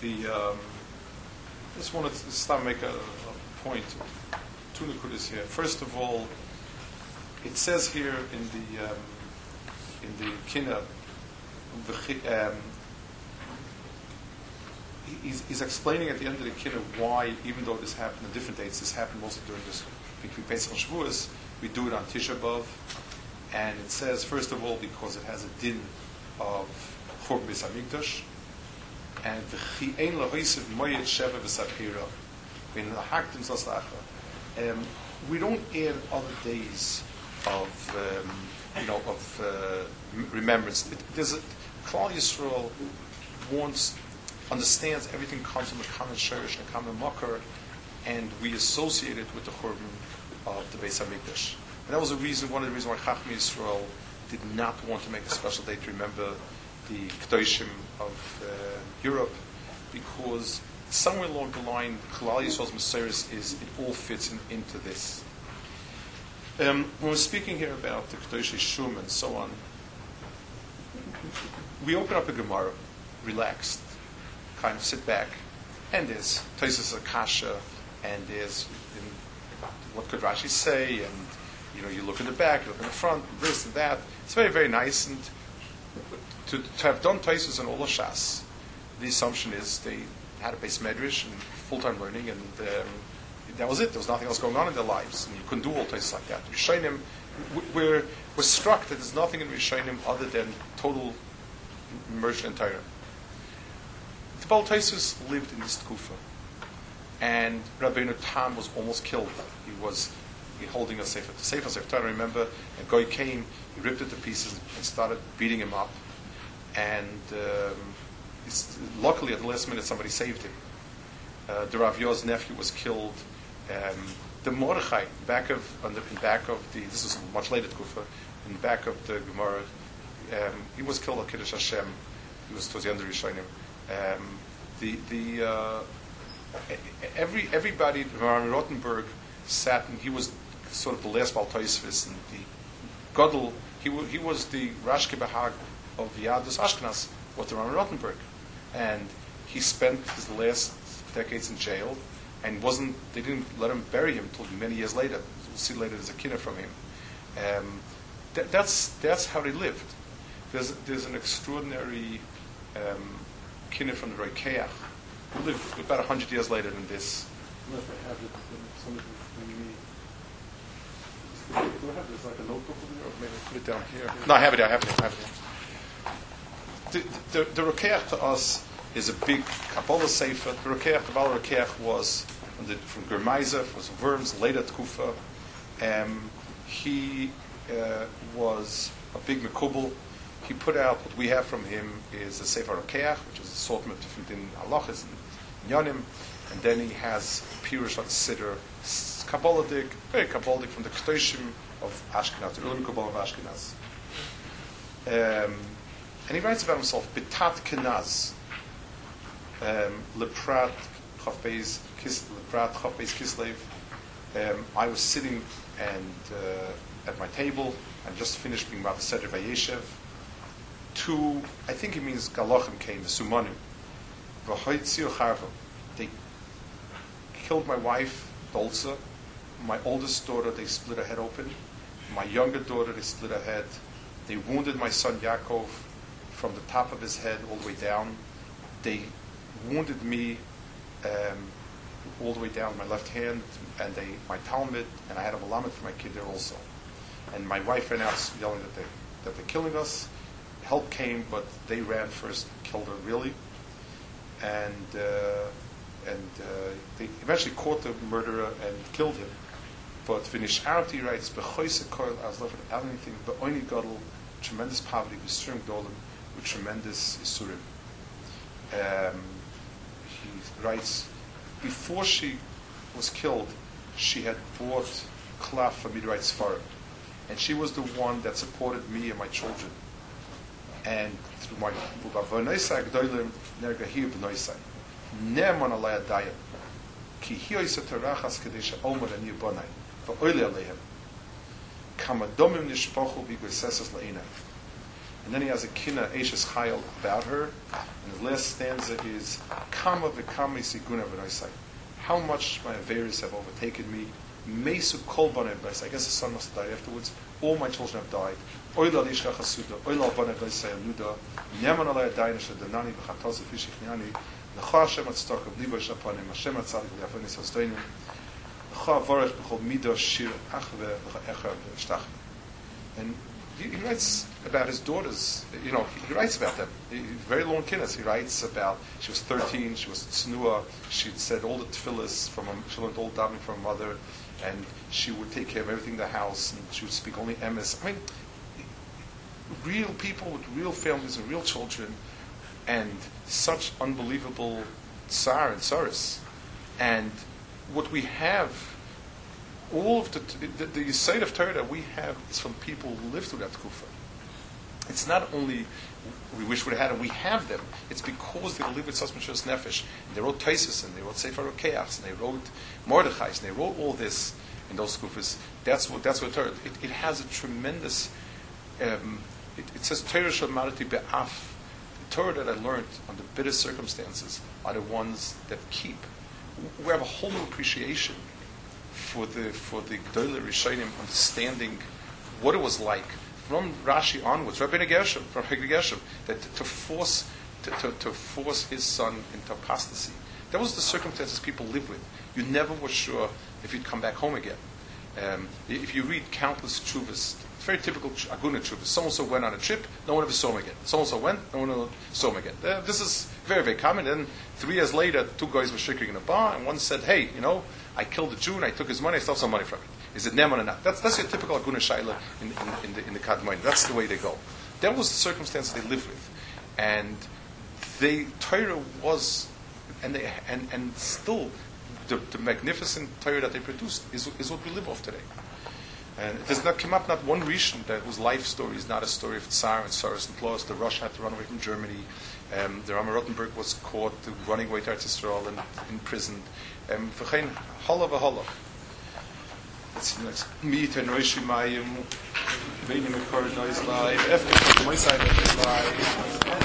The um, I just wanted to start make a, a point. Two nekudas here. First of all, it says here in the um, in the kina, um, he's, he's, explaining at the end of the kina why, even though this happened on different dates, this happened mostly during this between Pesach and Shavuos. We do it on Tisha B'av, and it says first of all because it has a din of Churb Hamikdash, and v'chi ein lahoisiv moyed sheva v'sapira in the haktim zaslacha. Um, we don't add other days of um, you know of uh, remembrance. It, there's a Klal Yisrael wants understands everything comes from a common sherish and a common makar, and we associate it with the churban of the Beis Hamikdash. And that was a reason, one of the reasons why Chacham Yisrael did not want to make a special day to remember the Kedoshim of uh, Europe, because somewhere along the line, Klal Yisrael's Messiris is, it all fits in, into this. Um, when we're speaking here about the Kedosh Shum and so on, we open up a Gemara, relaxed, kind of sit back, and there's Taisus Akasha, and there's in, what could Rashi say, and you know, you look in the back, you look in the front, this and that. It's very, very nice, and to, to have done Taisus and all the Shas, the assumption is they had a base medrash and full-time learning, and um, that was it. There was nothing else going on in their lives, and you couldn't do all Taisus like that. Rishonim, we're, we're struck that there's nothing in Rishonim other than total immersion in Torah. The Baal Taisus lived in this Tkufa, and Rabbeinu Tam was almost killed. He was holding a sefer. The sefer, sefer. I remember a guy came, he ripped it to pieces and started beating him up and um, luckily at the last minute somebody saved him. Uh, the Rav Yo's nephew was killed. Um, the Mordechai, back of on the in back of the this is much later Kufa, in back of the Gemara, um, he was killed at Kiddush Hashem. He was towards the end of Rishonim. Um, the the uh, every everybody around Rottenberg sat and he was sort of the last Baltoisvis and the Godel. He, w- he was the Rashke Bahag of Yadus Ashkenaz was the Ron Rottenberg. And he spent his last decades in jail and wasn't, they didn't let him bury him until many years later. We'll see later there's a kinna from him. Um, that, that's, that's how they lived. There's, there's an extraordinary um, kinna from the Reikeach who lived about 100 years later than this. Unless I have it, Do I have this like a notebook or maybe put it down here? No, I have it. I have it. I have it the, the, the Rukeach to us is a big Kabbalah Sefer. The Rukeach, the Baal Rukeach was from, the, from Germaiser, Worms, later Tkufa. Um, he uh, was a big Mekubal. He put out, what we have from him is a Sefer Rukeach, which is a assortment of different din halachas and yonim. And then he has Pirush on Siddur, Kabbaladik, very Kabbalic from the Kedoshim of Ashkenaz, the Ulim Kabbalah of Ashkenaz. Um, and he writes about himself, Bitat Kenaz, um, Leprat Chafbez Kislev. Um, I was sitting and uh, at my table and just finished being Rabbi Seder Vayeshev. Two, I think it means Galachim came, the Sumanim. They killed my wife, Dolza. My oldest daughter, they split her head open. My younger daughter, they split her head. They wounded my son Yaakov from the top of his head all the way down. They wounded me um, all the way down my left hand, and they my Talmud, and I had a malamet for my kid there also. And my wife ran out yelling that they that they're killing us. Help came, but they ran first, killed her really, and uh, and uh, they eventually caught the murderer and killed him. But Vinish Arati writes, "Bechoise koil as left anything, but only gadol tremendous poverty, string dolim." With tremendous isurim. Um, he writes, before she was killed, she had bought klaf for me to write Sfarim. And she was the one that supported me and my children. And through my. Neman Alaya Nishpochu Bigoisesas La'inai. And then he has a kina, Ashes Chayil, about her. And the last stanza is, Kama v'kama siguna v'noisai. How much my Averis have overtaken me. Mesu kol b'nei I guess the son must die afterwards. All my children have died. Oila lishka chasuda. Oila b'nei b'nei aluda. Neman alay adayin asher danani v'chatoz v'fishich L'cha Hashem atztokah b'libo shapanim. Hashem atzadik v'yafonis asdoinim. L'cha avorech b'chol midah shir achve l'cha echa v'shtach. And he, writes about his daughters. You know, he writes about them. He, very long kinnis. He writes about she was 13, she was tznua, she said all the tefillahs from her, she learned all davening from her mother, and she would take care of everything in the house, and she would speak only emes. I mean, real people with real families and real children, and such unbelievable tsar and tsaris. And what we have all of the, the, side of Torah that we have is from people who lived through that kufa. It's not only we wish we had it, we have them. It's because they live with Sasmashos Nefesh. And They wrote Taisus and they wrote Sefer Chaos and they wrote Mordechai and they wrote all this in those kufas. That's what that's what Torah. It, it has a tremendous. Um, it, it says Torah Shamarati Be'af. The Torah that I learned under bitter circumstances are the ones that keep. We have a whole new appreciation for the for the Gdoler Rishonim understanding what it was like from Rashi onwards, Rabbi Gershom, from Gershom, that to force to, to, to, force his son into apostasy. That was the circumstances people lived with. You never were sure if you'd come back home again. Um, if you read countless chuvas, very typical aguna chuvas. So and so went on a trip, no one ever saw him again. So and so went, no one ever saw him again. Uh, this is very, very common. And three years later, two guys were shaking in a bar, and one said, "Hey, you know, I killed a Jew and I took his money, I stole some money from it. Is it Neman or not? That's, that's your typical Aguna Shaila in, in, in, the, in the Kadmoin. That's the way they go. That was the circumstance they lived with. And the Torah was, and, they, and, and still, the, the magnificent Torah that they produced is, is what we live off today. And it does not come up not one Rishon that whose life story is not a story of Tsar and Saras and. The Rush had to run away from Germany. Um, the Rama Rottenberg was caught running away to Eretz Yisrael and imprisoned. Um, v'chein holla v'holla. It's next. Meet and Roshi Mayim. Veinim Ekor Noise Live. Efke Moisai Live.